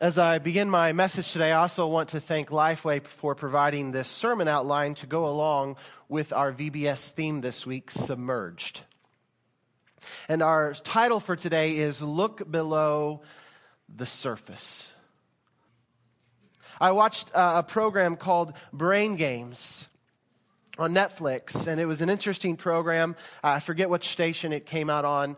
As I begin my message today, I also want to thank Lifeway for providing this sermon outline to go along with our VBS theme this week, Submerged. And our title for today is Look Below the Surface. I watched uh, a program called Brain Games on Netflix, and it was an interesting program. I forget which station it came out on,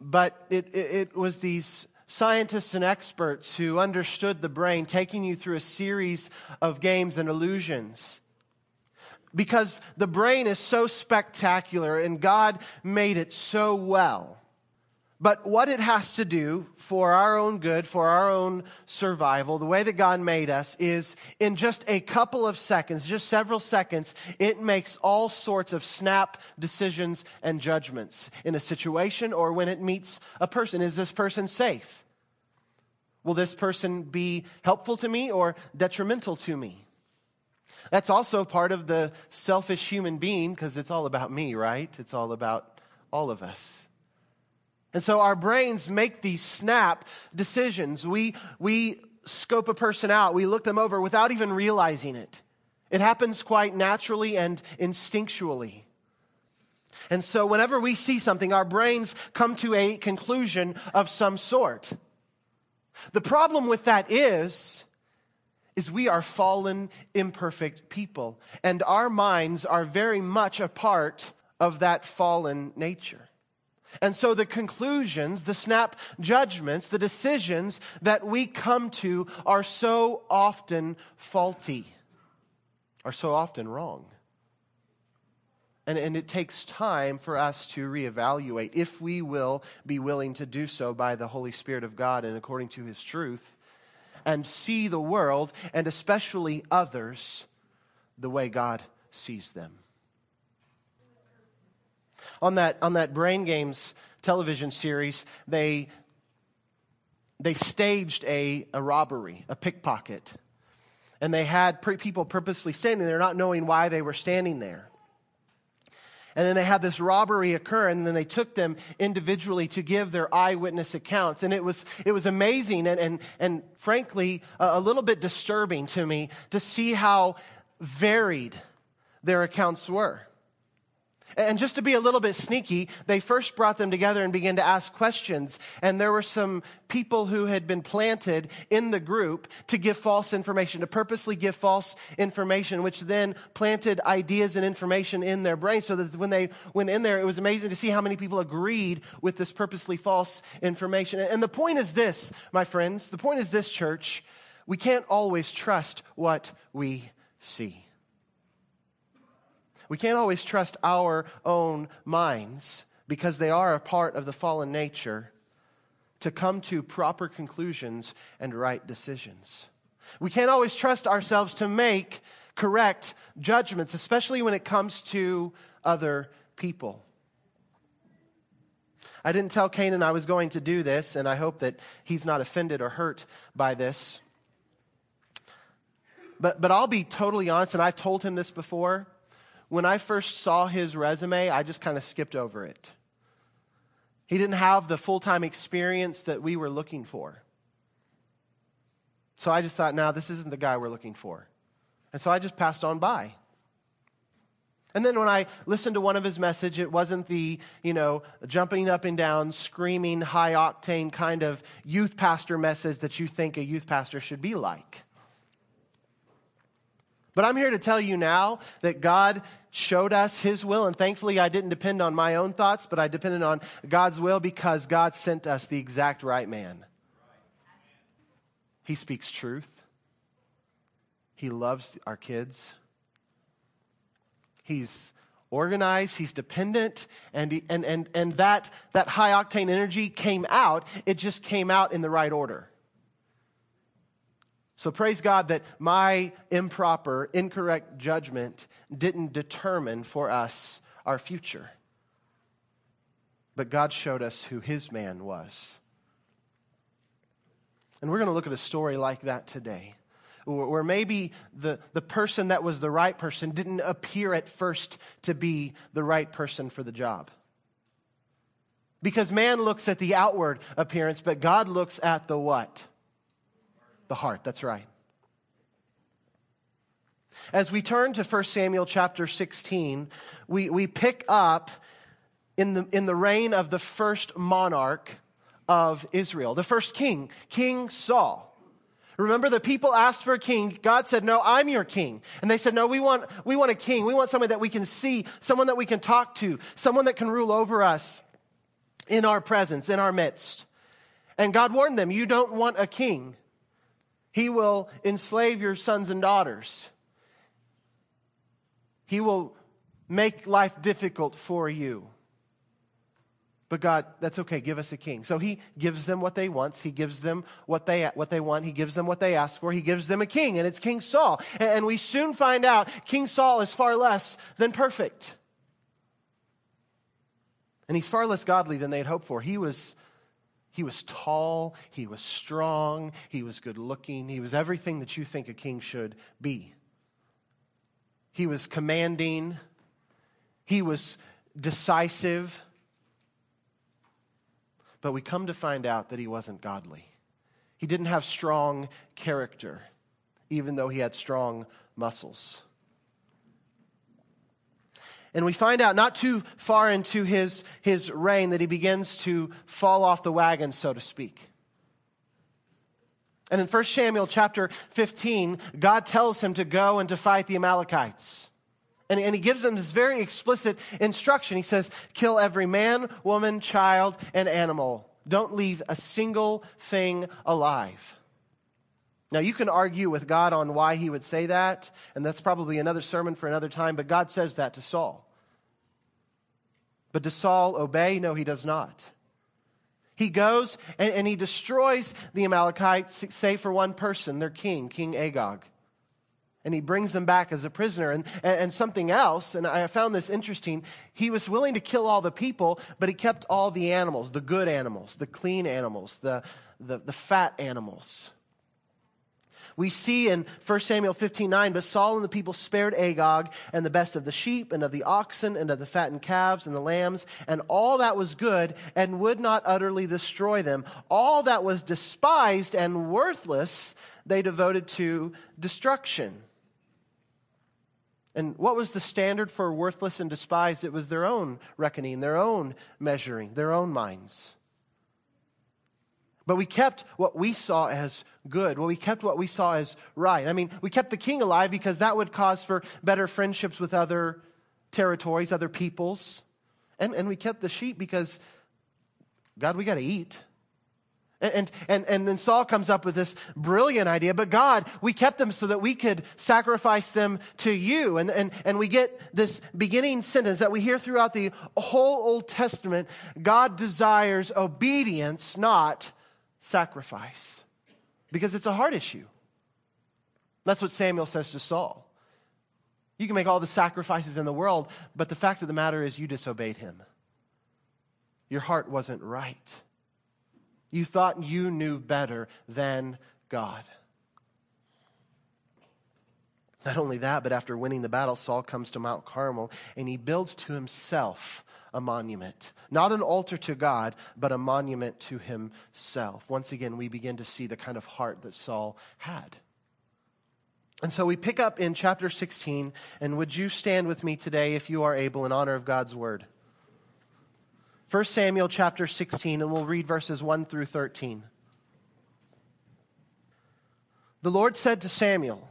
but it, it, it was these scientists and experts who understood the brain, taking you through a series of games and illusions. Because the brain is so spectacular and God made it so well but what it has to do for our own good, for our own survival, the way that God made us is in just a couple of seconds, just several seconds, it makes all sorts of snap decisions and judgments in a situation or when it meets a person. Is this person safe? Will this person be helpful to me or detrimental to me? That's also part of the selfish human being because it's all about me, right? It's all about all of us. And so our brains make these snap decisions. We, we scope a person out, we look them over without even realizing it. It happens quite naturally and instinctually. And so, whenever we see something, our brains come to a conclusion of some sort. The problem with that is, is we are fallen, imperfect people, and our minds are very much a part of that fallen nature. And so the conclusions, the snap judgments, the decisions that we come to are so often faulty, are so often wrong. And, and it takes time for us to reevaluate if we will be willing to do so by the Holy Spirit of God and according to His truth and see the world and especially others the way God sees them on that, on that Brain Games television series, they, they staged a, a robbery, a pickpocket. And they had people purposely standing there, not knowing why they were standing there. And then they had this robbery occur, and then they took them individually to give their eyewitness accounts. And it was, it was amazing and, and, and frankly, a, a little bit disturbing to me to see how varied their accounts were. And just to be a little bit sneaky, they first brought them together and began to ask questions. And there were some people who had been planted in the group to give false information, to purposely give false information, which then planted ideas and information in their brain so that when they went in there, it was amazing to see how many people agreed with this purposely false information. And the point is this, my friends, the point is this, church. We can't always trust what we see. We can't always trust our own minds because they are a part of the fallen nature to come to proper conclusions and right decisions. We can't always trust ourselves to make correct judgments, especially when it comes to other people. I didn't tell Canaan I was going to do this, and I hope that he's not offended or hurt by this. But, but I'll be totally honest, and I've told him this before when I first saw his resume, I just kind of skipped over it. He didn't have the full time experience that we were looking for. So I just thought, now this isn't the guy we're looking for. And so I just passed on by. And then when I listened to one of his message, it wasn't the, you know, jumping up and down, screaming, high octane kind of youth pastor message that you think a youth pastor should be like. But I'm here to tell you now that God showed us His will, and thankfully I didn't depend on my own thoughts, but I depended on God's will because God sent us the exact right man. He speaks truth, He loves our kids, He's organized, he's dependent, and, he, and, and, and that, that high octane energy came out. It just came out in the right order. So praise God that my improper, incorrect judgment didn't determine for us our future. But God showed us who his man was. And we're going to look at a story like that today, where maybe the, the person that was the right person didn't appear at first to be the right person for the job. Because man looks at the outward appearance, but God looks at the what? The heart, that's right. As we turn to 1 Samuel chapter 16, we, we pick up in the, in the reign of the first monarch of Israel, the first king, King Saul. Remember, the people asked for a king. God said, No, I'm your king. And they said, No, we want, we want a king. We want someone that we can see, someone that we can talk to, someone that can rule over us in our presence, in our midst. And God warned them, You don't want a king. He will enslave your sons and daughters. He will make life difficult for you. But God, that's okay. Give us a king. So he gives them what they want. He gives them what they, what they want. He gives them what they ask for. He gives them a king, and it's King Saul. And we soon find out King Saul is far less than perfect. And he's far less godly than they had hoped for. He was, he was tall, he was strong, he was good looking, he was everything that you think a king should be. He was commanding, he was decisive. But we come to find out that he wasn't godly. He didn't have strong character, even though he had strong muscles. And we find out not too far into his, his reign that he begins to fall off the wagon, so to speak. And in 1 Samuel chapter 15, God tells him to go and to fight the Amalekites. And, and he gives them this very explicit instruction. He says, kill every man, woman, child, and animal. Don't leave a single thing alive. Now, you can argue with God on why he would say that, and that's probably another sermon for another time, but God says that to Saul. But does Saul obey? No, he does not. He goes and, and he destroys the Amalekites, save for one person, their king, King Agag and he brings them back as a prisoner. And, and, and, something else, and I found this interesting, he was willing to kill all the people, but he kept all the animals, the good animals, the clean animals, the, the, the fat animals. We see in 1 Samuel 15 9, but Saul and the people spared Agag and the best of the sheep and of the oxen and of the fattened calves and the lambs and all that was good and would not utterly destroy them. All that was despised and worthless they devoted to destruction. And what was the standard for worthless and despised? It was their own reckoning, their own measuring, their own minds. But we kept what we saw as good. Well, we kept what we saw as right. I mean, we kept the king alive because that would cause for better friendships with other territories, other peoples. And, and we kept the sheep because, God, we got to eat. And, and, and then Saul comes up with this brilliant idea, but God, we kept them so that we could sacrifice them to you. And, and, and we get this beginning sentence that we hear throughout the whole Old Testament God desires obedience, not sacrifice, because it's a heart issue. That's what Samuel says to Saul. You can make all the sacrifices in the world, but the fact of the matter is you disobeyed him. Your heart wasn't right. You thought you knew better than God. Not only that, but after winning the battle, Saul comes to Mount Carmel and he builds to himself a monument. Not an altar to God, but a monument to himself. Once again, we begin to see the kind of heart that Saul had. And so we pick up in chapter 16, and would you stand with me today, if you are able, in honor of God's word? 1 Samuel chapter 16, and we'll read verses 1 through 13. The Lord said to Samuel,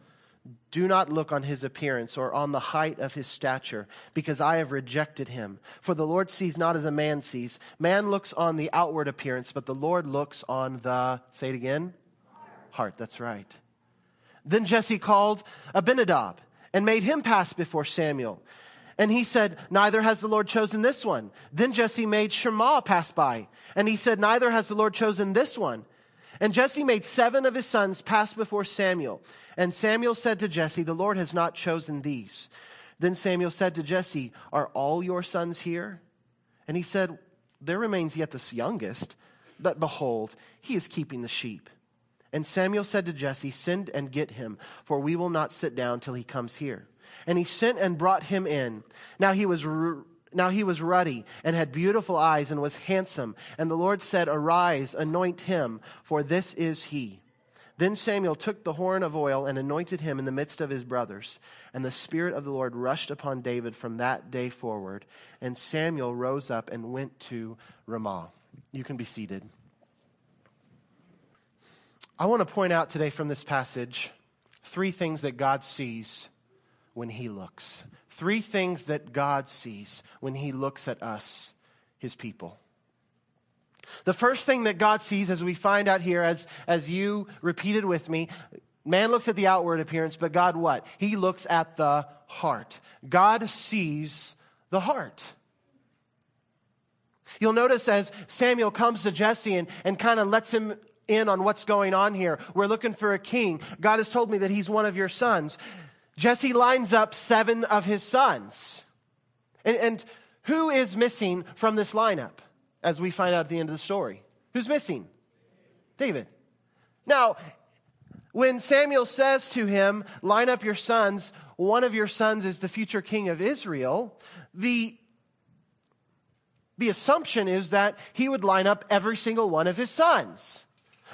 do not look on his appearance or on the height of his stature, because I have rejected him. For the Lord sees not as a man sees. Man looks on the outward appearance, but the Lord looks on the, say it again, heart. heart that's right. Then Jesse called Abinadab and made him pass before Samuel. And he said, Neither has the Lord chosen this one. Then Jesse made Shammah pass by. And he said, Neither has the Lord chosen this one. And Jesse made seven of his sons pass before Samuel. And Samuel said to Jesse, The Lord has not chosen these. Then Samuel said to Jesse, Are all your sons here? And he said, There remains yet this youngest, but behold, he is keeping the sheep. And Samuel said to Jesse, Send and get him, for we will not sit down till he comes here. And he sent and brought him in. Now he was now he was ruddy and had beautiful eyes and was handsome. And the Lord said, Arise, anoint him, for this is he. Then Samuel took the horn of oil and anointed him in the midst of his brothers. And the Spirit of the Lord rushed upon David from that day forward. And Samuel rose up and went to Ramah. You can be seated. I want to point out today from this passage three things that God sees when he looks. Three things that God sees when he looks at us, his people. The first thing that God sees, as we find out here, as, as you repeated with me, man looks at the outward appearance, but God what? He looks at the heart. God sees the heart. You'll notice as Samuel comes to Jesse and, and kind of lets him in on what's going on here. We're looking for a king. God has told me that he's one of your sons. Jesse lines up seven of his sons. And, and who is missing from this lineup, as we find out at the end of the story? Who's missing? David. Now, when Samuel says to him, Line up your sons, one of your sons is the future king of Israel, the, the assumption is that he would line up every single one of his sons.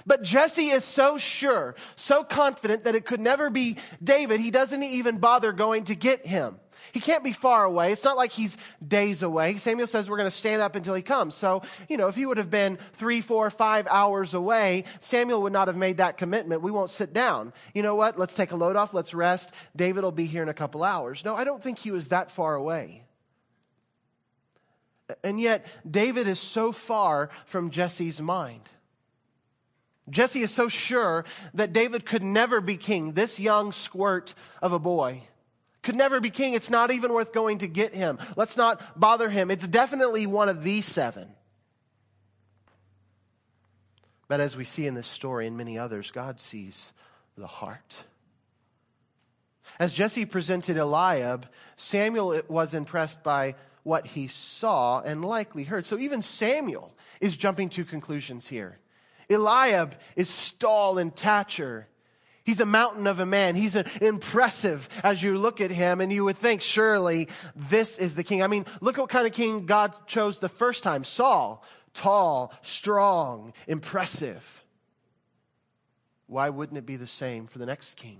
But Jesse is so sure, so confident that it could never be David, he doesn't even bother going to get him. He can't be far away. It's not like he's days away. Samuel says we're going to stand up until he comes. So, you know, if he would have been three, four, five hours away, Samuel would not have made that commitment. We won't sit down. You know what? Let's take a load off. Let's rest. David will be here in a couple hours. No, I don't think he was that far away. And yet, David is so far from Jesse's mind. Jesse is so sure that David could never be king. This young squirt of a boy could never be king. It's not even worth going to get him. Let's not bother him. It's definitely one of these seven. But as we see in this story and many others, God sees the heart. As Jesse presented Eliab, Samuel was impressed by what he saw and likely heard. So even Samuel is jumping to conclusions here. Eliab is tall and stature. He's a mountain of a man. He's impressive as you look at him, and you would think, surely this is the king. I mean, look what kind of king God chose the first time Saul. Tall, strong, impressive. Why wouldn't it be the same for the next king?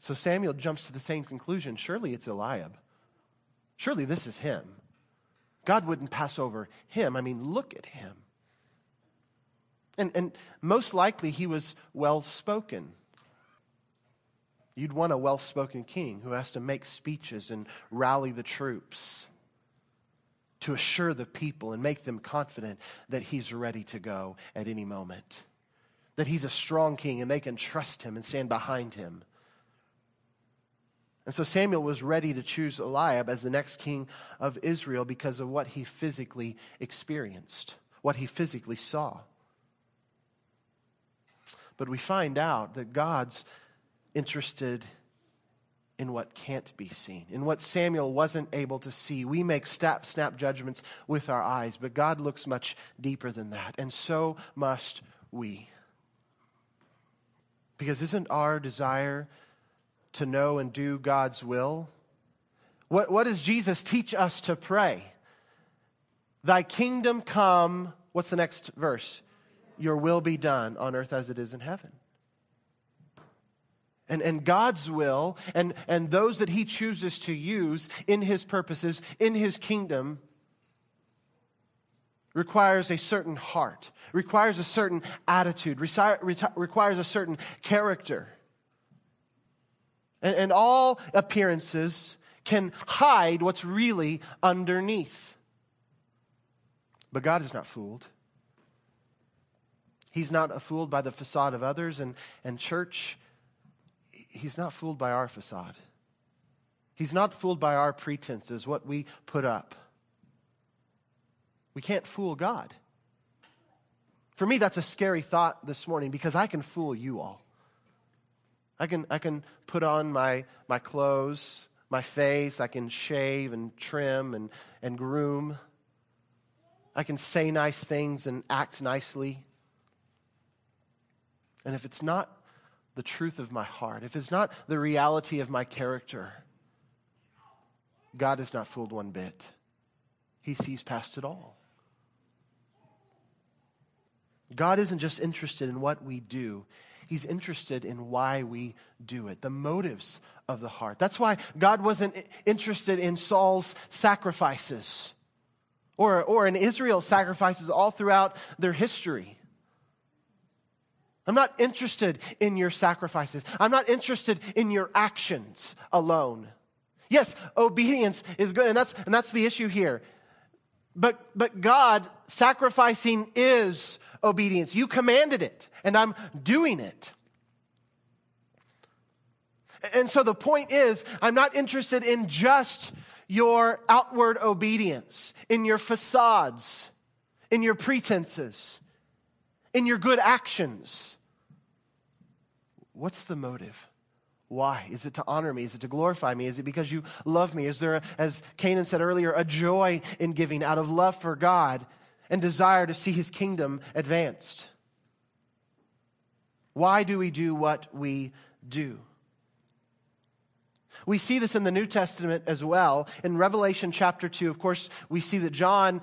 So Samuel jumps to the same conclusion. Surely it's Eliab. Surely this is him. God wouldn't pass over him. I mean, look at him. And, and most likely he was well spoken. You'd want a well spoken king who has to make speeches and rally the troops to assure the people and make them confident that he's ready to go at any moment. That he's a strong king and they can trust him and stand behind him. And so Samuel was ready to choose Eliab as the next king of Israel because of what he physically experienced, what he physically saw. But we find out that God's interested in what can't be seen, in what Samuel wasn't able to see. We make snap, snap judgments with our eyes, but God looks much deeper than that, and so must we. Because isn't our desire to know and do God's will? What, what does Jesus teach us to pray? Thy kingdom come, what's the next verse? Your will be done on earth as it is in heaven. And, and God's will and, and those that He chooses to use in His purposes, in His kingdom, requires a certain heart, requires a certain attitude, requires a certain character. And, and all appearances can hide what's really underneath. But God is not fooled. He's not fooled by the facade of others, and, and church, He's not fooled by our facade. He's not fooled by our pretenses, what we put up. We can't fool God. For me, that's a scary thought this morning because I can fool you all. I can, I can put on my, my clothes, my face, I can shave and trim and, and groom. I can say nice things and act nicely. And if it's not the truth of my heart, if it's not the reality of my character, God is not fooled one bit. He sees past it all. God isn't just interested in what we do, He's interested in why we do it, the motives of the heart. That's why God wasn't interested in Saul's sacrifices or, or in Israel's sacrifices all throughout their history. I'm not interested in your sacrifices. I'm not interested in your actions alone. Yes, obedience is good, and that's, and that's the issue here. But, but God sacrificing is obedience. You commanded it, and I'm doing it. And so the point is, I'm not interested in just your outward obedience, in your facades, in your pretenses, in your good actions. What's the motive? Why? Is it to honor me? Is it to glorify me? Is it because you love me? Is there, as Canaan said earlier, a joy in giving out of love for God and desire to see his kingdom advanced. Why do we do what we do? We see this in the New Testament as well. In Revelation chapter 2, of course, we see that John,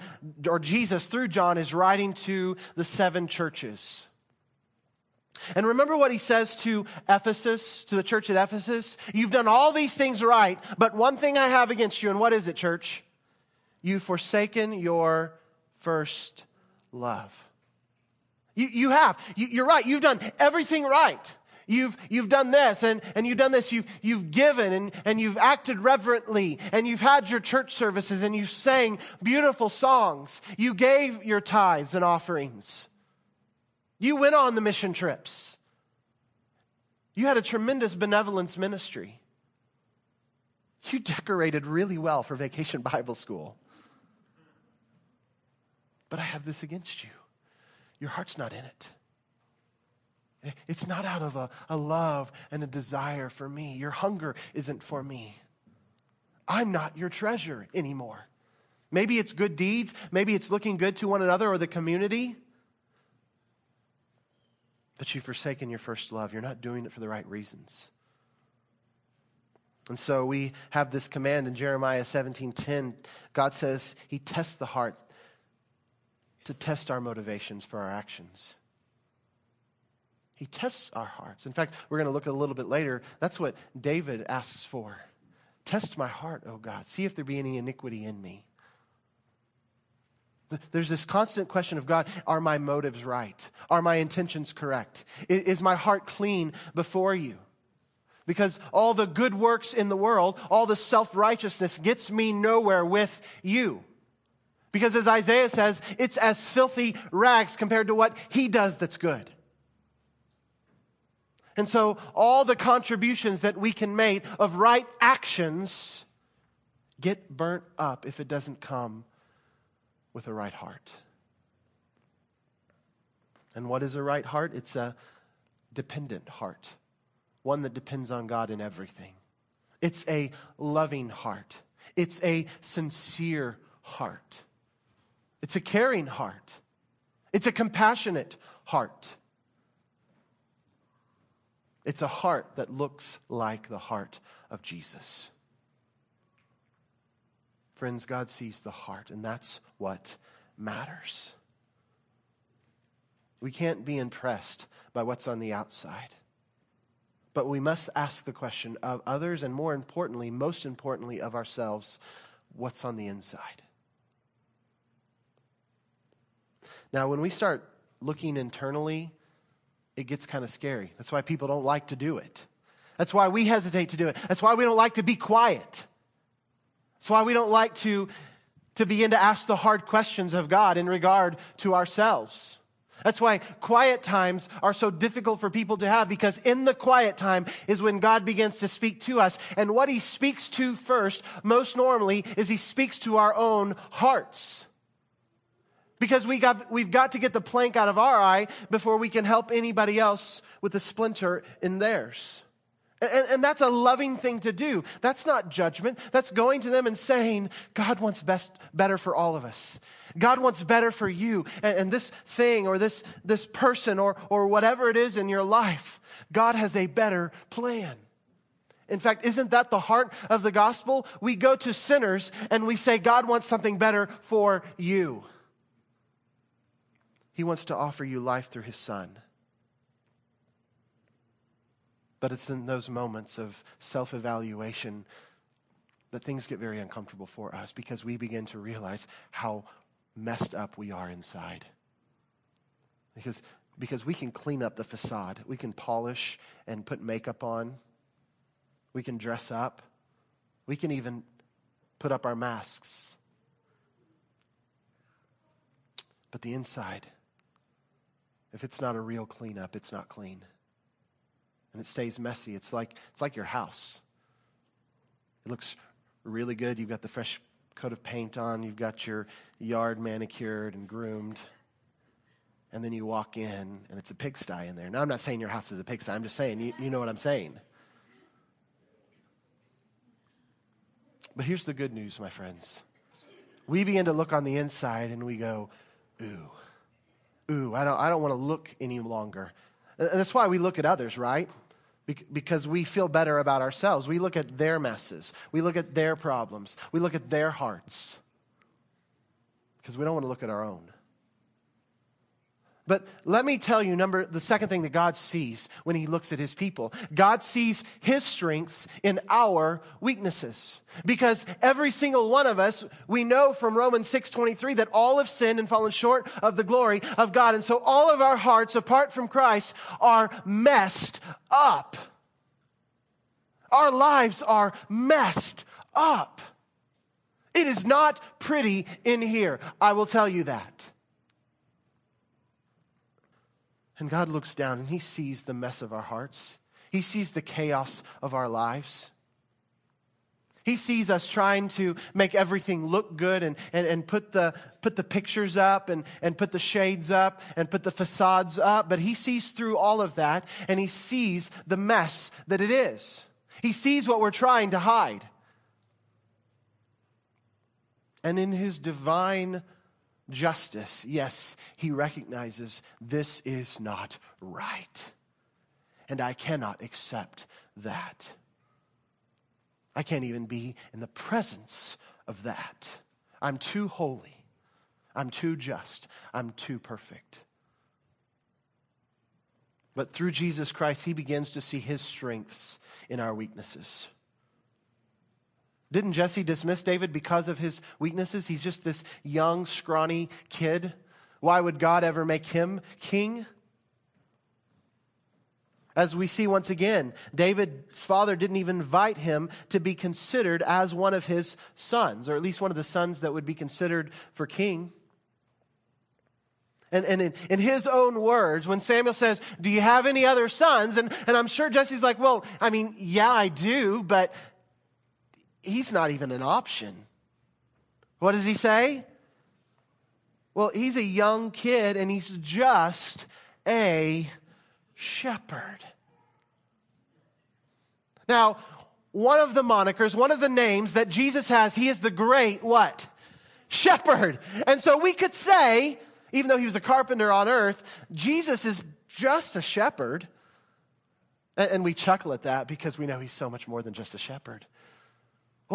or Jesus through John, is writing to the seven churches. And remember what he says to Ephesus, to the church at Ephesus? You've done all these things right, but one thing I have against you, and what is it, church? You've forsaken your first love. You, you have. You, are right. You've done everything right. You've, you've done this and, and you've done this. You've, you've given and, and you've acted reverently and you've had your church services and you sang beautiful songs. You gave your tithes and offerings. You went on the mission trips. You had a tremendous benevolence ministry. You decorated really well for vacation Bible school. But I have this against you. Your heart's not in it. It's not out of a, a love and a desire for me. Your hunger isn't for me. I'm not your treasure anymore. Maybe it's good deeds. Maybe it's looking good to one another or the community. But you've forsaken your first love. You're not doing it for the right reasons. And so we have this command in Jeremiah 17:10. God says he tests the heart to test our motivations for our actions. He tests our hearts. In fact, we're going to look at a little bit later. That's what David asks for. Test my heart, O God. See if there be any iniquity in me. There's this constant question of God are my motives right? Are my intentions correct? Is my heart clean before you? Because all the good works in the world, all the self righteousness gets me nowhere with you. Because as Isaiah says, it's as filthy rags compared to what he does that's good. And so all the contributions that we can make of right actions get burnt up if it doesn't come with a right heart. And what is a right heart? It's a dependent heart, one that depends on God in everything. It's a loving heart, it's a sincere heart. It's a caring heart. It's a compassionate heart. It's a heart that looks like the heart of Jesus. Friends, God sees the heart, and that's what matters. We can't be impressed by what's on the outside. But we must ask the question of others, and more importantly, most importantly, of ourselves what's on the inside? Now, when we start looking internally, it gets kind of scary. That's why people don't like to do it. That's why we hesitate to do it. That's why we don't like to be quiet. That's why we don't like to, to begin to ask the hard questions of God in regard to ourselves. That's why quiet times are so difficult for people to have because in the quiet time is when God begins to speak to us. And what he speaks to first, most normally, is he speaks to our own hearts. Because we got, we've got to get the plank out of our eye before we can help anybody else with a splinter in theirs. And, and, that's a loving thing to do. That's not judgment. That's going to them and saying, God wants best, better for all of us. God wants better for you. And, and this thing or this, this person or, or whatever it is in your life, God has a better plan. In fact, isn't that the heart of the gospel? We go to sinners and we say, God wants something better for you. He wants to offer you life through his son. But it's in those moments of self evaluation that things get very uncomfortable for us because we begin to realize how messed up we are inside. Because, because we can clean up the facade, we can polish and put makeup on, we can dress up, we can even put up our masks. But the inside, if it's not a real cleanup, it's not clean. And it stays messy. It's like, it's like your house. It looks really good. You've got the fresh coat of paint on, you've got your yard manicured and groomed. And then you walk in and it's a pigsty in there. Now, I'm not saying your house is a pigsty. I'm just saying, you, you know what I'm saying. But here's the good news, my friends. We begin to look on the inside and we go, ooh, ooh, I don't, I don't want to look any longer. And that's why we look at others, right? because we feel better about ourselves. We look at their messes, we look at their problems, we look at their hearts because we don't want to look at our own. But let me tell you, number the second thing that God sees when He looks at His people. God sees His strengths in our weaknesses. Because every single one of us, we know from Romans 6:23 that all have sinned and fallen short of the glory of God. And so all of our hearts, apart from Christ, are messed up. Our lives are messed up. It is not pretty in here. I will tell you that. And God looks down and He sees the mess of our hearts, He sees the chaos of our lives. He sees us trying to make everything look good and, and, and put, the, put the pictures up and, and put the shades up and put the facades up. But he sees through all of that and he sees the mess that it is. He sees what we're trying to hide. And in his divine justice, yes, he recognizes this is not right. And I cannot accept that. I can't even be in the presence of that. I'm too holy. I'm too just. I'm too perfect. But through Jesus Christ, he begins to see his strengths in our weaknesses. Didn't Jesse dismiss David because of his weaknesses? He's just this young, scrawny kid. Why would God ever make him king? As we see once again, David's father didn't even invite him to be considered as one of his sons, or at least one of the sons that would be considered for king. And, and in, in, his own words, when Samuel says, Do you have any other sons? And, and I'm sure Jesse's like, Well, I mean, yeah, I do, but he's not even an option. What does he say? Well, he's a young kid and he's just a shepherd. Now, one of the monikers, one of the names that Jesus has, he is the great what? Shepherd. And so we could say, even though he was a carpenter on earth, Jesus is just a shepherd. And we chuckle at that because we know he's so much more than just a shepherd.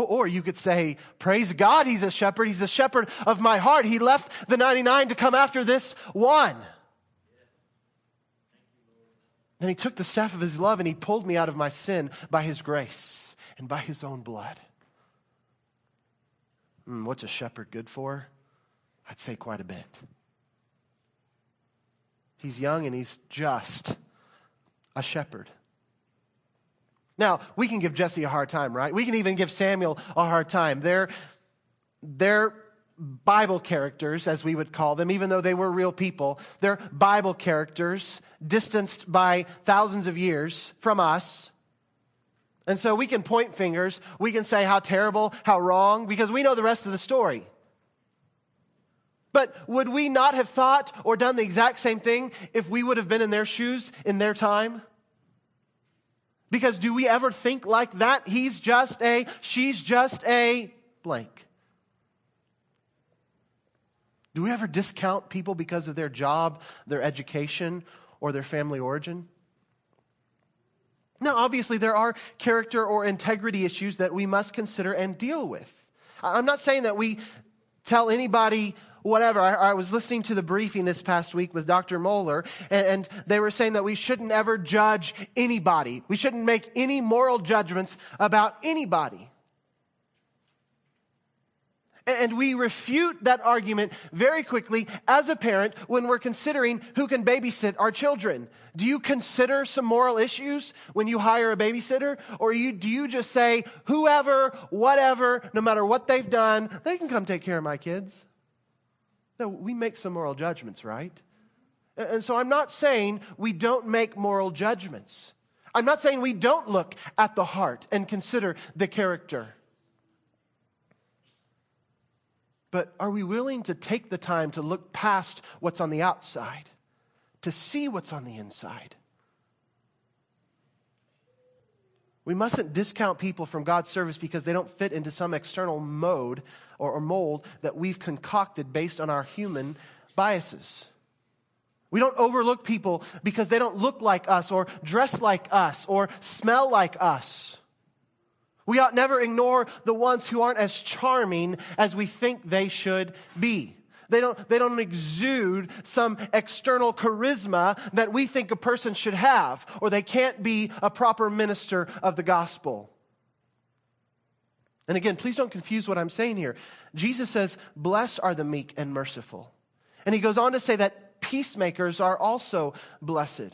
Or you could say, Praise God, he's a shepherd. He's the shepherd of my heart. He left the 99 to come after this one. Then he took the staff of his love and he pulled me out of my sin by his grace and by his own blood. Mm, what's a shepherd good for? I'd say quite a bit. He's young and he's just a shepherd. Now, we can give Jesse a hard time, right? We can even give Samuel a hard time. They're, they're Bible characters, as we would call them, even though they were real people. They're Bible characters, distanced by thousands of years from us. And so we can point fingers. We can say how terrible, how wrong, because we know the rest of the story. But would we not have thought or done the exact same thing if we would have been in their shoes in their time? Because do we ever think like that? He's just a, she's just a blank. Do we ever discount people because of their job, their education, or their family origin? Now, obviously, there are character or integrity issues that we must consider and deal with. I'm not saying that we tell anybody whatever. I, I, was listening to the briefing this past week with Dr. Mohler, and, and they were saying that we shouldn't ever judge anybody. We shouldn't make any moral judgments about anybody. And we refute that argument very quickly as a parent when we're considering who can babysit our children. Do you consider some moral issues when you hire a babysitter? Or you, do you just say, whoever, whatever, no matter what they've done, they can come take care of my kids? No, we make some moral judgments, right? And so I'm not saying we don't make moral judgments. I'm not saying we don't look at the heart and consider the character. But are we willing to take the time to look past what's on the outside, to see what's on the inside? We mustn't discount people from God's service because they don't fit into some external mode or, or mold that we've concocted based on our human biases. We don't overlook people because they don't look like us or dress like us or smell like us. We ought never ignore the ones who aren't as charming as we think they should be. They don't, they don't exude some external charisma that we think a person should have, or they can't be a proper minister of the gospel. And again, please don't confuse what I'm saying here. Jesus says, Blessed are the meek and merciful. And he goes on to say that peacemakers are also blessed.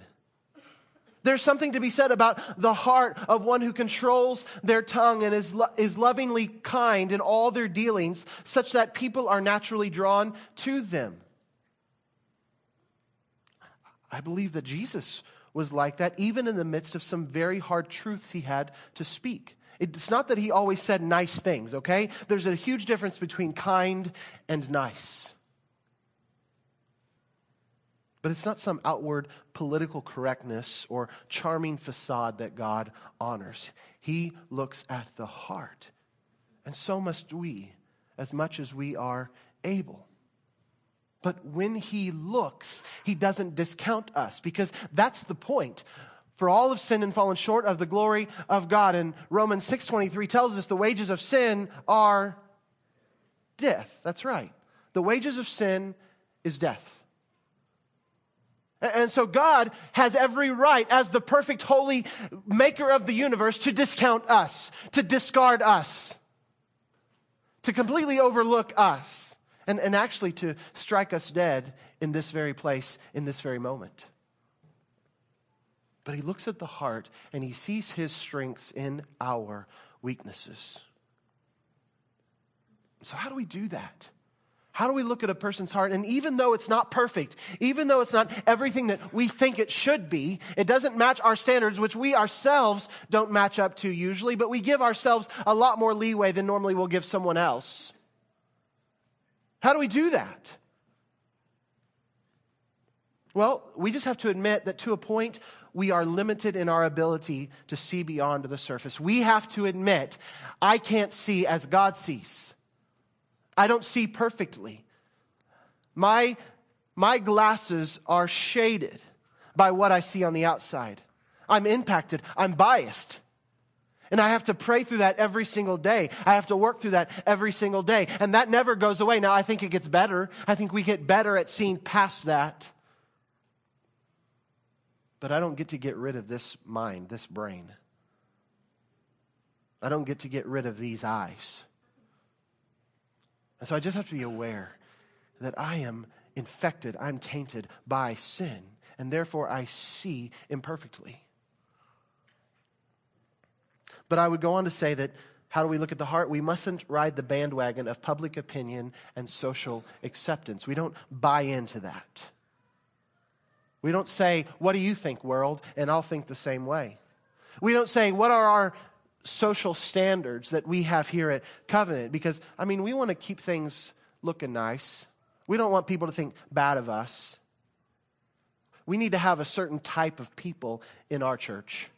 There's something to be said about the heart of one who controls their tongue and is, lo- is lovingly kind in all their dealings, such that people are naturally drawn to them. I believe that Jesus was like that, even in the midst of some very hard truths he had to speak. It's not that he always said nice things, okay? There's a huge difference between kind and nice. But it's not some outward political correctness or charming facade that God honors. He looks at the heart. And so must we, as much as we are able. But when He looks, He doesn't discount us because that's the point. For all have sinned and fallen short of the glory of God. And Romans 6.23 tells us the wages of sin are death. That's right. The wages of sin is death. And so God has every right, as the perfect, holy maker of the universe, to discount us, to discard us, to completely overlook us, and, and actually to strike us dead in this very place, in this very moment. But he looks at the heart and he sees his strengths in our weaknesses. So, how do we do that? How do we look at a person's heart? And even though it's not perfect, even though it's not everything that we think it should be, it doesn't match our standards, which we ourselves don't match up to usually, but we give ourselves a lot more leeway than normally we'll give someone else. How do we do that? Well, we just have to admit that to a point, we are limited in our ability to see beyond the surface. We have to admit, I can't see as God sees. I don't see perfectly. My, my glasses are shaded by what I see on the outside. I'm impacted. I'm biased. And I have to pray through that every single day. I have to work through that every single day. And that never goes away. Now, I think it gets better. I think we get better at seeing past that. But I don't get to get rid of this mind, this brain. I don't get to get rid of these eyes. And so I just have to be aware that I am infected, I'm tainted by sin. and therefore I see imperfectly. But I would go on to say that how do we look at the heart? We mustn't ride the bandwagon of public opinion and social acceptance. We don't buy into that. We don't say, What do you think, world? And I'll think the same way. We don't say, What are our social standards that we have here at Covenant? Because, I mean, we want to keep things looking nice. We don't want people to think bad of us. We need to have a certain type of people in our church.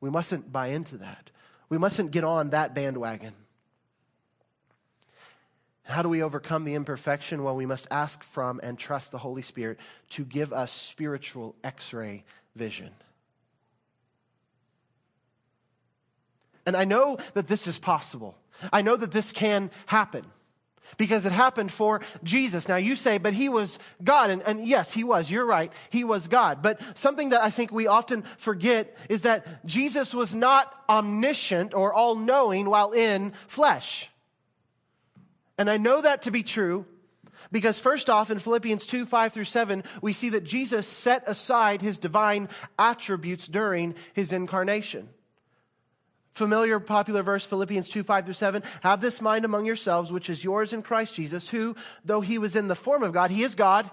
We mustn't buy into that. We mustn't get on that bandwagon. How do we overcome the imperfection? Well, we must ask from and trust the Holy Spirit to give us spiritual x ray vision. And I know that this is possible. I know that this can happen because it happened for Jesus. Now you say, but he was God. And, and, yes, he was. You're right. He was God. But something that I think we often forget is that Jesus was not omniscient or all knowing while in flesh. And I know that to be true because, first off, in Philippians 2 5 through 7, we see that Jesus set aside his divine attributes during his incarnation. Familiar, popular verse, Philippians 2 5 through 7. Have this mind among yourselves, which is yours in Christ Jesus, who, though he was in the form of God, he is God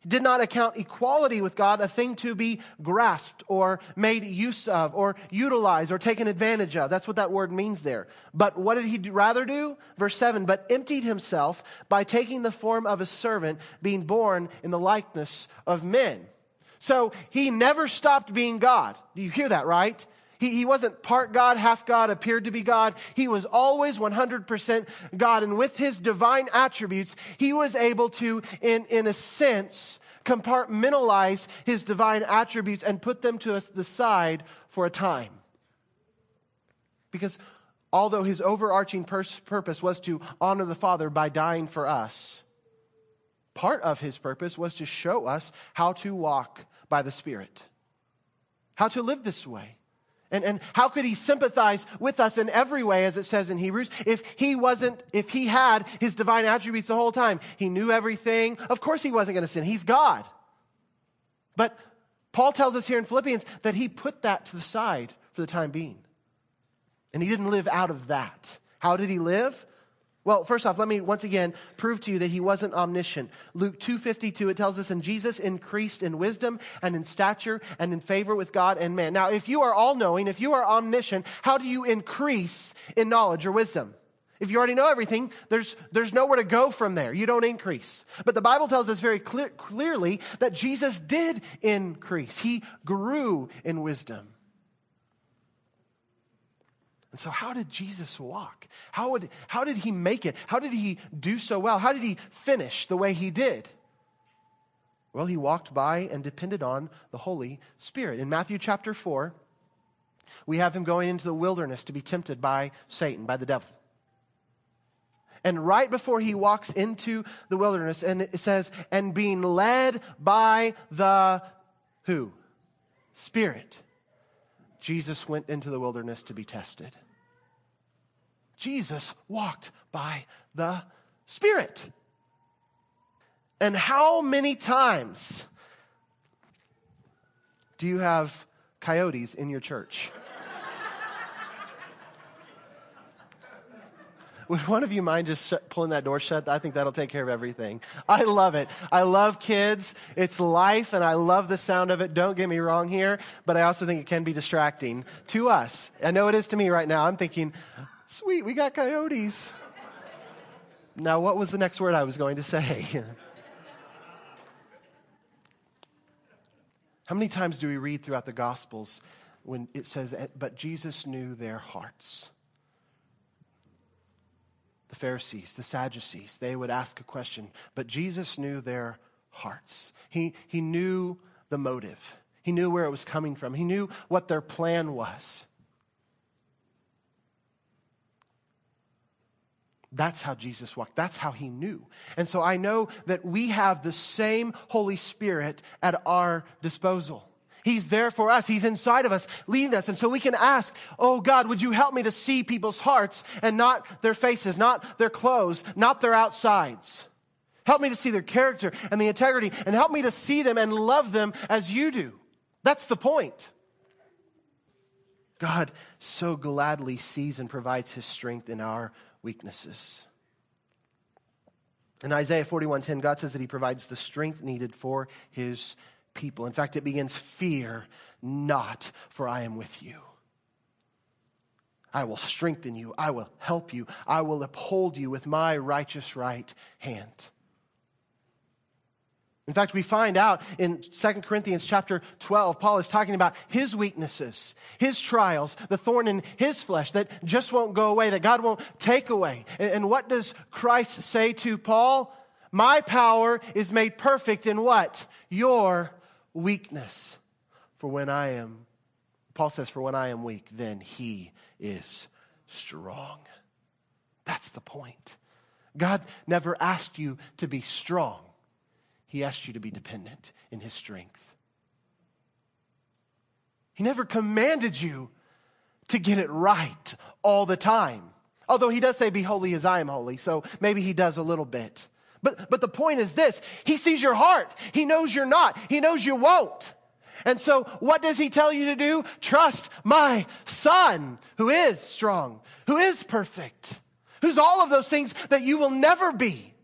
He did not account equality with God a thing to be grasped or made use of or utilized or taken advantage of. That's what that word means there. But what did he rather do? Verse 7 But emptied himself by taking the form of a servant, being born in the likeness of men. So he never stopped being God. Do you hear that, right? He, he wasn't part God, half God, appeared to be God. He was always 100% God. And with his divine attributes, he was able to, in, in a sense, compartmentalize his divine attributes and put them to the side for a time. Because although his overarching pers- purpose was to honor the Father by dying for us, part of his purpose was to show us how to walk by the Spirit, how to live this way. And, and how could he sympathize with us in every way, as it says in Hebrews, if he wasn't, if he had his divine attributes the whole time? He knew everything. Of course he wasn't going to sin. He's God. But Paul tells us here in Philippians that he put that to the side for the time being. And he didn't live out of that. How did he live? Well, first off, let me once again prove to you that he wasn't omniscient. Luke 2:52 it tells us and Jesus increased in wisdom and in stature and in favor with God and man. Now, if you are all-knowing, if you are omniscient, how do you increase in knowledge or wisdom? If you already know everything, there's, there's nowhere to go from there. You don't increase. But the Bible tells us very clear, clearly that Jesus did increase. He grew in wisdom. And so, how did Jesus walk? How, would, how did he make it? How did he do so well? How did he finish the way he did? Well, he walked by and depended on the Holy Spirit. In Matthew chapter 4, we have him going into the wilderness to be tempted by Satan, by the devil. And right before he walks into the wilderness, and it says, and being led by the who? Spirit. Jesus went into the wilderness to be tested. Jesus walked by the Spirit. And how many times do you have coyotes in your church? Would one of you mind just sh- pulling that door shut? I think that'll take care of everything. I love it. I love kids. It's life, and I love the sound of it. Don't get me wrong here, but I also think it can be distracting to us. I know it is to me right now. I'm thinking, sweet, we got coyotes. Now, what was the next word I was going to say? How many times do we read throughout the Gospels when it says, but Jesus knew their hearts? The Pharisees, the Sadducees, they would ask a question, but Jesus knew their hearts. He, he knew the motive, he knew where it was coming from, he knew what their plan was. That's how Jesus walked. That's how he knew. And so I know that we have the same Holy Spirit at our disposal. He's there for us. He's inside of us, leading us. And so we can ask, Oh God, would you help me to see people's hearts and not their faces, not their clothes, not their outsides? Help me to see their character and the integrity, and help me to see them and love them as you do. That's the point. God so gladly sees and provides his strength in our weaknesses. In Isaiah 41:10, God says that he provides the strength needed for his people. In fact, it begins, Fear not, for I am with you. I will strengthen you. I will help you. I will uphold you with my righteous right hand. In fact, we find out in 2 Corinthians chapter 12, Paul is talking about his weaknesses, his trials, the thorn in his flesh that just won't go away, that God won't take away. And, what does Christ say to Paul? My power is made perfect in what? Your weakness. For when I am, Paul says, for when I am weak, then he is strong. That's the point. God never asked you to be strong. He asked you to be dependent in His strength. He never commanded you to get it right all the time. Although He does say, Be holy as I am holy. So maybe He does a little bit. But, but the point is this He sees your heart. He knows you're not. He knows you won't. And so, what does he tell you to do? Trust my son, who is strong, who is perfect, who's all of those things that you will never be.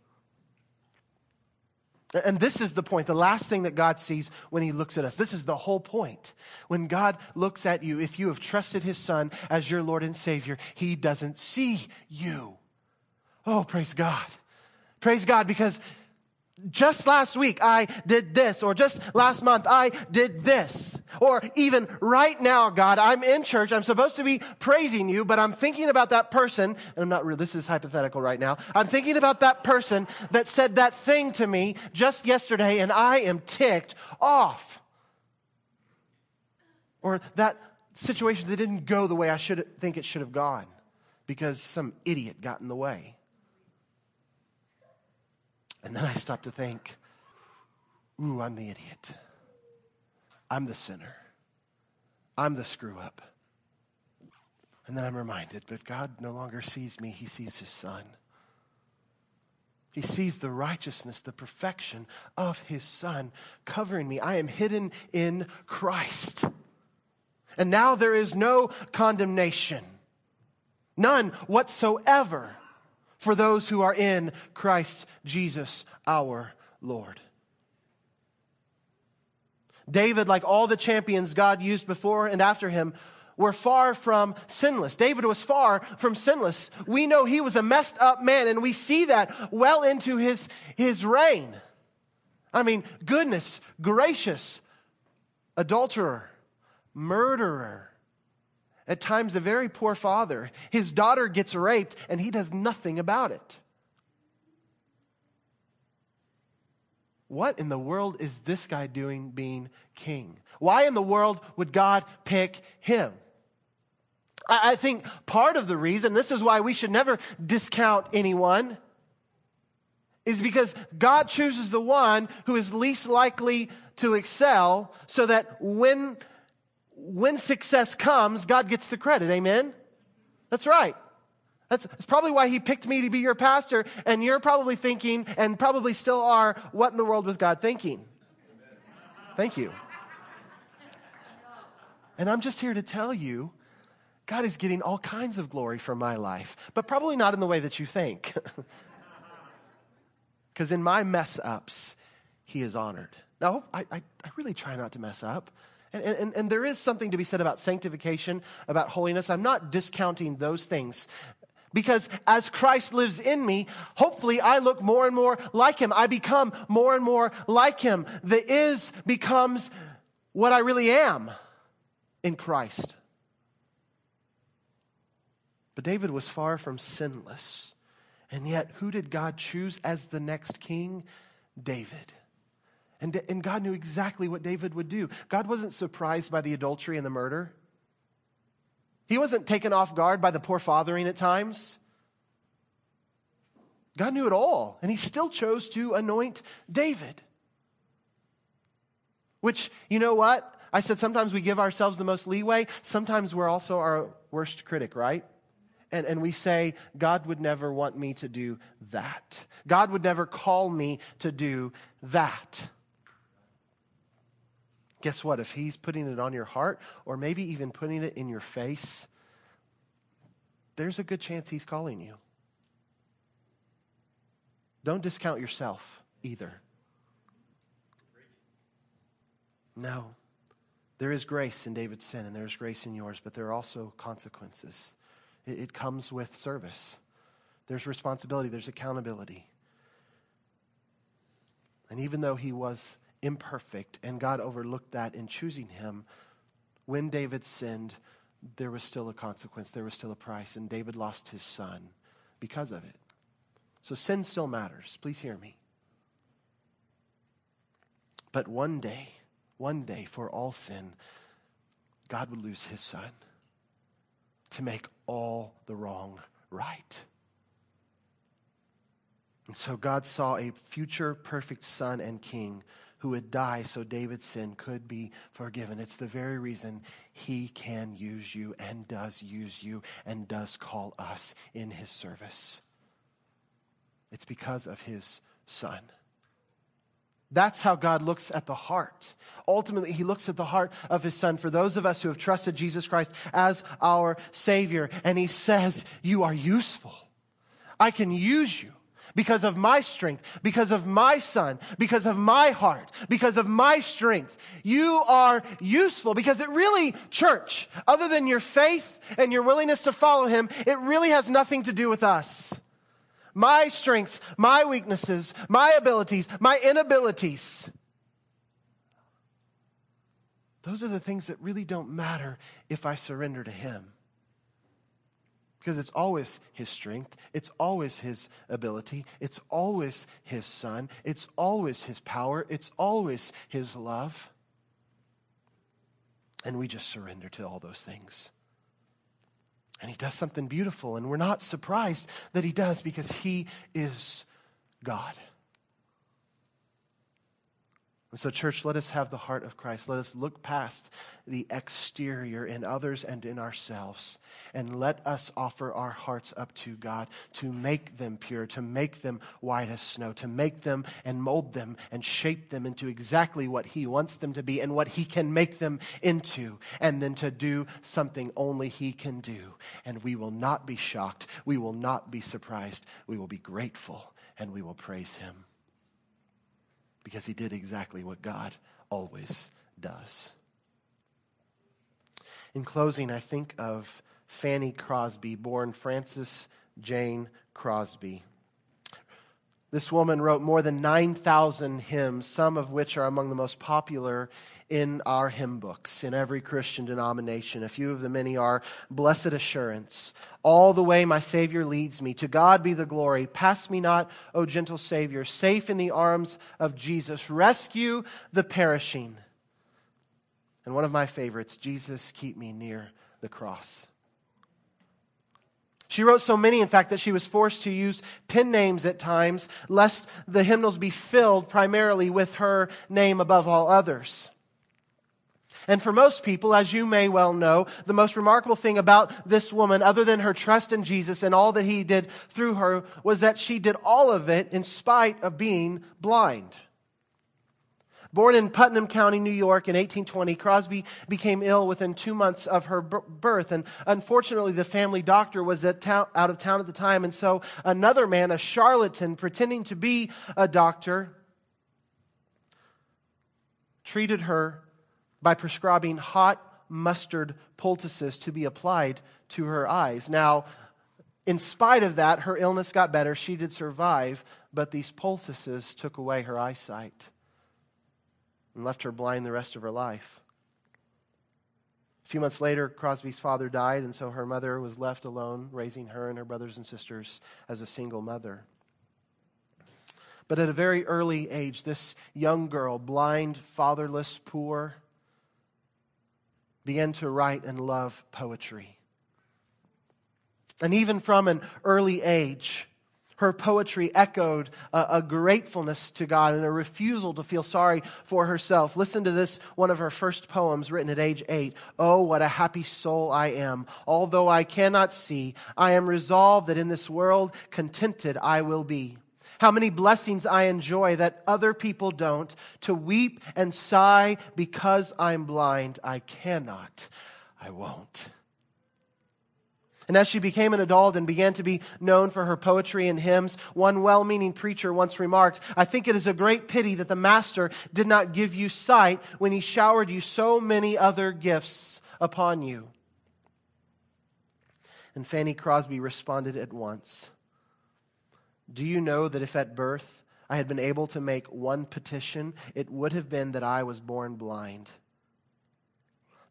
And this is the point, the last thing that God sees when He looks at us. This is the whole point. When God looks at you, if you have trusted His Son as your Lord and Savior, He doesn't see you. Oh, praise God. Praise God because just last week I did this, or just last month I did this. Or even right now, God, I'm in church, I'm supposed to be praising you, but I'm thinking about that person, and I'm not really, this is hypothetical right now. I'm thinking about that person that said that thing to me just yesterday, and I am ticked off. Or that situation that didn't go the way I should think it should have gone because some idiot got in the way. And then I stop to think, ooh, I'm the idiot. I'm the sinner. I'm the screw up. And then I'm reminded, but God no longer sees me, He sees His Son. He sees the righteousness, the perfection of His Son covering me. I am hidden in Christ. And now there is no condemnation, none whatsoever for those who are in Christ Jesus our Lord. David, like all the champions God used before and after him, were far from sinless. David was far from sinless. We know he was a messed up man, and we see that well into his, his reign. I mean, goodness, gracious, adulterer, murderer, at times a very poor father. His daughter gets raped and he does nothing about it. What in the world is this guy doing being king? Why in the world would God pick him? I think part of the reason, this is why we should never discount anyone, is because God chooses the one who is least likely to excel so that when when success comes, God gets the credit. Amen? That's right. That's, that's, probably why he picked me to be your pastor, and you're probably thinking, and probably still are, what in the world was God thinking? Thank you. And I'm just here to tell you, God is getting all kinds of glory from my life, but probably not in the way that you think. Because in my mess ups, he is honored. Now, I, I, I really try not to mess up. And, and, and there is something to be said about sanctification, about holiness. I'm not discounting those things. Because as Christ lives in me, hopefully I look more and more like him. I become more and more like him. The is becomes what I really am in Christ. But David was far from sinless. And yet, who did God choose as the next king? David. And, and God knew exactly what David would do. God wasn't surprised by the adultery and the murder. He wasn't taken off guard by the poor fathering at times. God knew it all, and he still chose to anoint David. Which, you know what? I said sometimes we give ourselves the most leeway. Sometimes we're also our worst critic, right? And, and we say, God would never want me to do that. God would never call me to do that. Guess what? If He's putting it on your heart, or maybe even putting it in your face, there's a good chance He's calling you. Don't discount yourself either. No. There is grace in David's sin, and there is grace in yours, but there are also consequences. It, it comes with service. There's responsibility, there's accountability. And even though he was imperfect and God overlooked that in choosing him, when David sinned, there was still a consequence, there was still a price, and David lost his son because of it. So sin still matters. Please hear me. But one day, one day for all sin, God would lose his son to make all the wrong right. And so God saw a future perfect son and king who would die so David's sin could be forgiven. It's the very reason he can use you and does use you and does call us in his service. It's because of his son. That's how God looks at the heart. Ultimately, He looks at the heart of His Son for those of us who have trusted Jesus Christ as our Savior. And He says, You are useful. I can use you because of my strength, because of my Son, because of my heart, because of my strength. You are useful because it really, church, other than your faith and your willingness to follow Him, it really has nothing to do with us my strengths, my weaknesses, my abilities, my inabilities. Those are the things that really don't matter if I surrender to Him. Because it's always His strength, it's always His ability, it's always His Son, it's always His power, it's always His love. And we just surrender to all those things. And he does something beautiful, and we're not surprised that he does because he is God. And so, church, let us have the heart of Christ. Let us look past the exterior in others and in ourselves. And let us offer our hearts up to God to make them pure, to make them white as snow, to make them and mold them and shape them into exactly what He wants them to be and what He can make them into. And then to do something only He can do. And we will not be shocked. We will not be surprised. We will be grateful and we will praise Him because he did exactly what God always does. In closing, I think of Fanny Crosby, born Frances Jane Crosby. This woman wrote more than 9,000 hymns, some of which are among the most popular in our hymn books in every Christian denomination. A few of the many are Blessed Assurance, All the way my Savior leads me, To God be the glory, Pass me not, O gentle Savior, safe in the arms of Jesus, rescue the perishing. And one of my favorites, Jesus, keep me near the cross. She wrote so many, in fact, that she was forced to use pen names at times, lest the hymnals be filled primarily with her name above all others. And for most people, as you may well know, the most remarkable thing about this woman, other than her trust in Jesus and all that he did through her, was that she did all of it in spite of being blind. Born in Putnam County, New York in 1820, Crosby became ill within two months of her birth. And unfortunately, the family doctor was out of town at the time. And so another man, a charlatan pretending to be a doctor, treated her by prescribing hot mustard poultices to be applied to her eyes. Now, in spite of that, her illness got better. She did survive, but these poultices took away her eyesight and left her blind the rest of her life. A few months later, Crosby's father died, and so her mother was left alone, raising her and her brothers and sisters as a single mother. But at a very early age, this young girl, blind, fatherless, poor, began to write and love poetry. And even from an early age, Her poetry echoed a, a, gratefulness to God and a refusal to feel sorry for herself. Listen to this, one of her first poems written at age eight. Oh, what a happy soul I am. Although I cannot see, I am resolved that in this world contented I will be. How many blessings I enjoy that other people don't. To weep and sigh because I'm blind. I cannot. I won't. And as she became an adult and began to be known for her poetry and hymns, one well meaning preacher once remarked, I think it is a great pity that the Master did not give you sight when he showered you so many other gifts upon you. And Fanny Crosby responded at once Do you know that if at birth I had been able to make one petition, it would have been that I was born blind?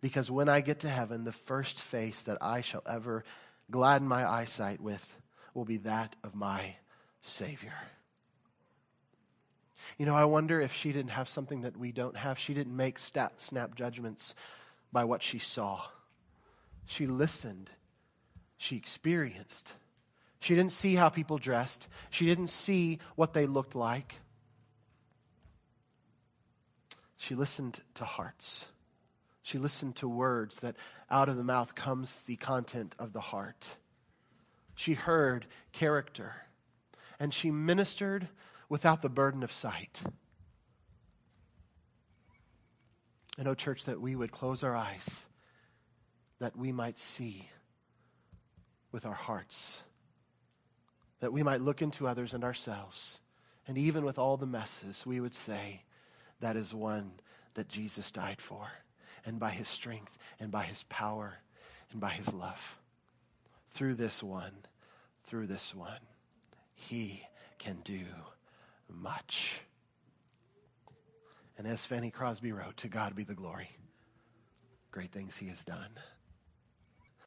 Because when I get to heaven, the first face that I shall ever gladden my eyesight with will be that of my Savior. You know, I wonder if she didn't have something that we don't have. She didn't make snap, snap judgments by what she saw. She listened. She experienced. She didn't see how people dressed. She didn't see what they looked like. She listened to hearts. She listened to words that out of the mouth comes the content of the heart. She heard character, and she ministered without the burden of sight. And, oh, church, that we would close our eyes that we might see with our hearts, that we might look into others and ourselves, and even with all the messes, we would say, That is one that Jesus died for and by his strength and by his power and by his love. Through this one, through this one, he can do much. And as Fanny Crosby wrote, to God be the glory. Great things he has done.